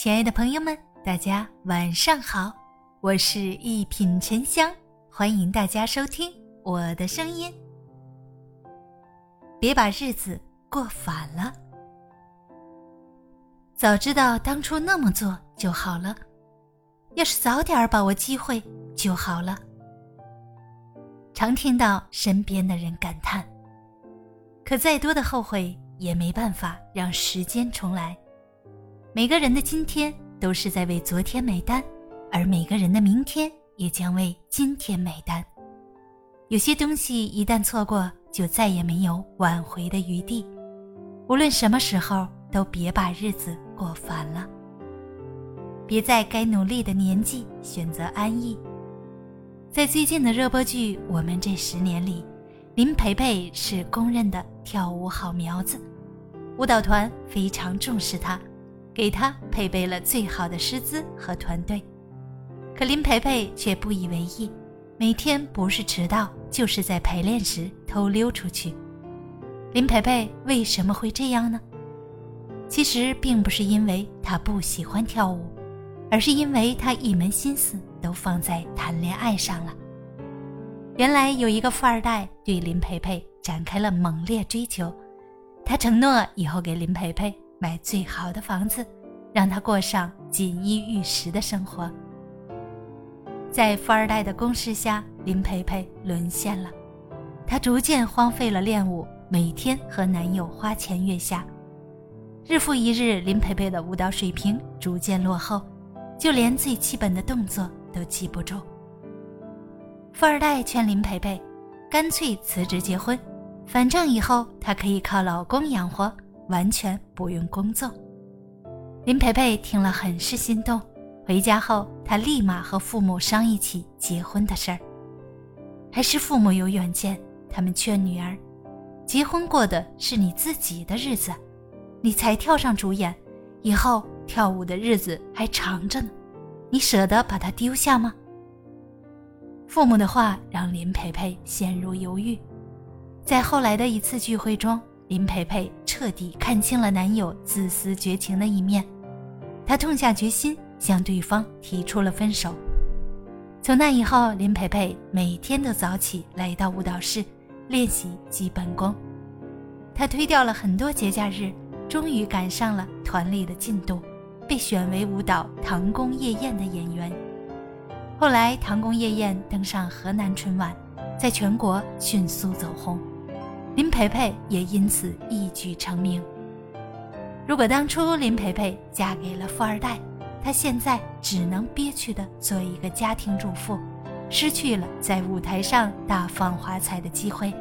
亲爱的朋友们，大家晚上好，我是一品沉香，欢迎大家收听我的声音。别把日子过反了，早知道当初那么做就好了，要是早点把握机会就好了。常听到身边的人感叹，可再多的后悔也没办法让时间重来。每个人的今天都是在为昨天买单，而每个人的明天也将为今天买单。有些东西一旦错过，就再也没有挽回的余地。无论什么时候，都别把日子过烦了。别在该努力的年纪选择安逸。在最近的热播剧《我们这十年》里，林培培是公认的跳舞好苗子，舞蹈团非常重视她。给他配备了最好的师资和团队，可林培培却不以为意，每天不是迟到就是在排练时偷溜出去。林培培为什么会这样呢？其实并不是因为他不喜欢跳舞，而是因为他一门心思都放在谈恋爱上了。原来有一个富二代对林培培展开了猛烈追求，他承诺以后给林培培。买最好的房子，让他过上锦衣玉食的生活。在富二代的攻势下，林培培沦陷了。她逐渐荒废了练舞，每天和男友花前月下。日复一日，林培培的舞蹈水平逐渐落后，就连最基本的动作都记不住。富二代劝林培培，干脆辞职结婚，反正以后她可以靠老公养活。完全不用工作，林培培听了很是心动。回家后，他立马和父母商议起结婚的事儿。还是父母有远见，他们劝女儿：“结婚过的是你自己的日子，你才跳上主演，以后跳舞的日子还长着呢，你舍得把它丢下吗？”父母的话让林培培陷入犹豫。在后来的一次聚会中。林培培彻底看清了男友自私绝情的一面，她痛下决心向对方提出了分手。从那以后，林培培每天都早起来到舞蹈室练习基本功。她推掉了很多节假日，终于赶上了团里的进度，被选为舞蹈《唐宫夜宴》的演员。后来，《唐宫夜宴》登上河南春晚，在全国迅速走红。林培培也因此一举成名。如果当初林培培嫁给了富二代，她现在只能憋屈的做一个家庭主妇，失去了在舞台上大放华彩的机会。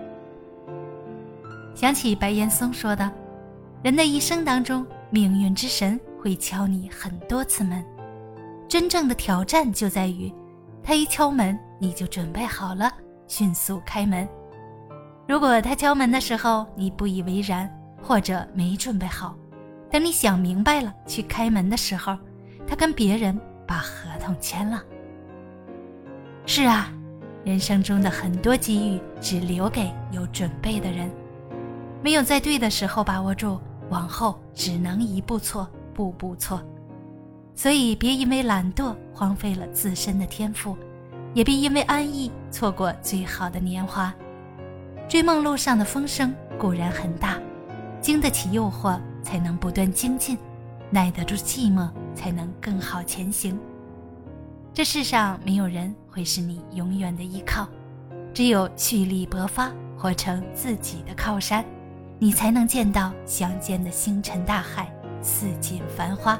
想起白岩松说的：“人的一生当中，命运之神会敲你很多次门，真正的挑战就在于，他一敲门你就准备好了，迅速开门。”如果他敲门的时候你不以为然，或者没准备好，等你想明白了去开门的时候，他跟别人把合同签了。是啊，人生中的很多机遇只留给有准备的人，没有在对的时候把握住，往后只能一步错，步步错。所以别因为懒惰荒废了自身的天赋，也别因为安逸错过最好的年华。追梦路上的风声固然很大，经得起诱惑才能不断精进，耐得住寂寞才能更好前行。这世上没有人会是你永远的依靠，只有蓄力勃发，活成自己的靠山，你才能见到相间的星辰大海，似锦繁花。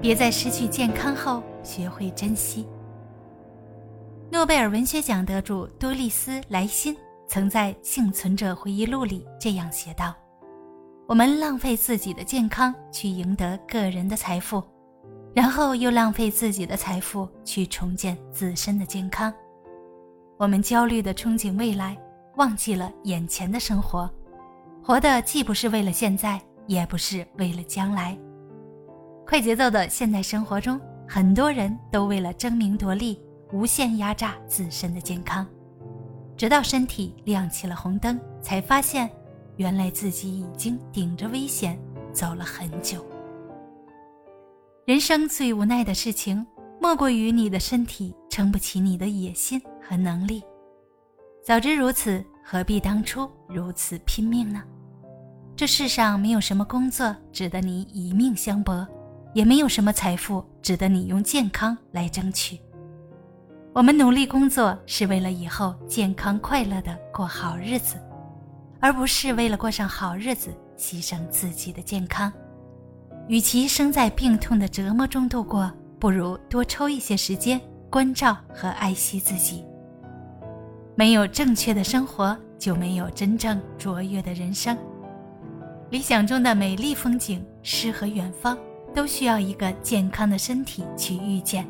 别在失去健康后学会珍惜。诺贝尔文学奖得主多丽丝·莱辛曾在《幸存者回忆录》里这样写道：“我们浪费自己的健康去赢得个人的财富，然后又浪费自己的财富去重建自身的健康。我们焦虑地憧憬未来，忘记了眼前的生活，活的既不是为了现在，也不是为了将来。快节奏的现代生活中，很多人都为了争名夺利。”无限压榨自身的健康，直到身体亮起了红灯，才发现，原来自己已经顶着危险走了很久。人生最无奈的事情，莫过于你的身体撑不起你的野心和能力。早知如此，何必当初如此拼命呢？这世上没有什么工作值得你以命相搏，也没有什么财富值得你用健康来争取。我们努力工作是为了以后健康快乐的过好日子，而不是为了过上好日子牺牲自己的健康。与其生在病痛的折磨中度过，不如多抽一些时间关照和爱惜自己。没有正确的生活，就没有真正卓越的人生。理想中的美丽风景、诗和远方，都需要一个健康的身体去遇见。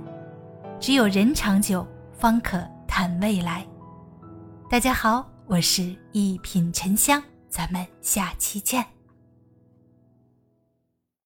只有人长久，方可谈未来。大家好，我是一品沉香，咱们下期见。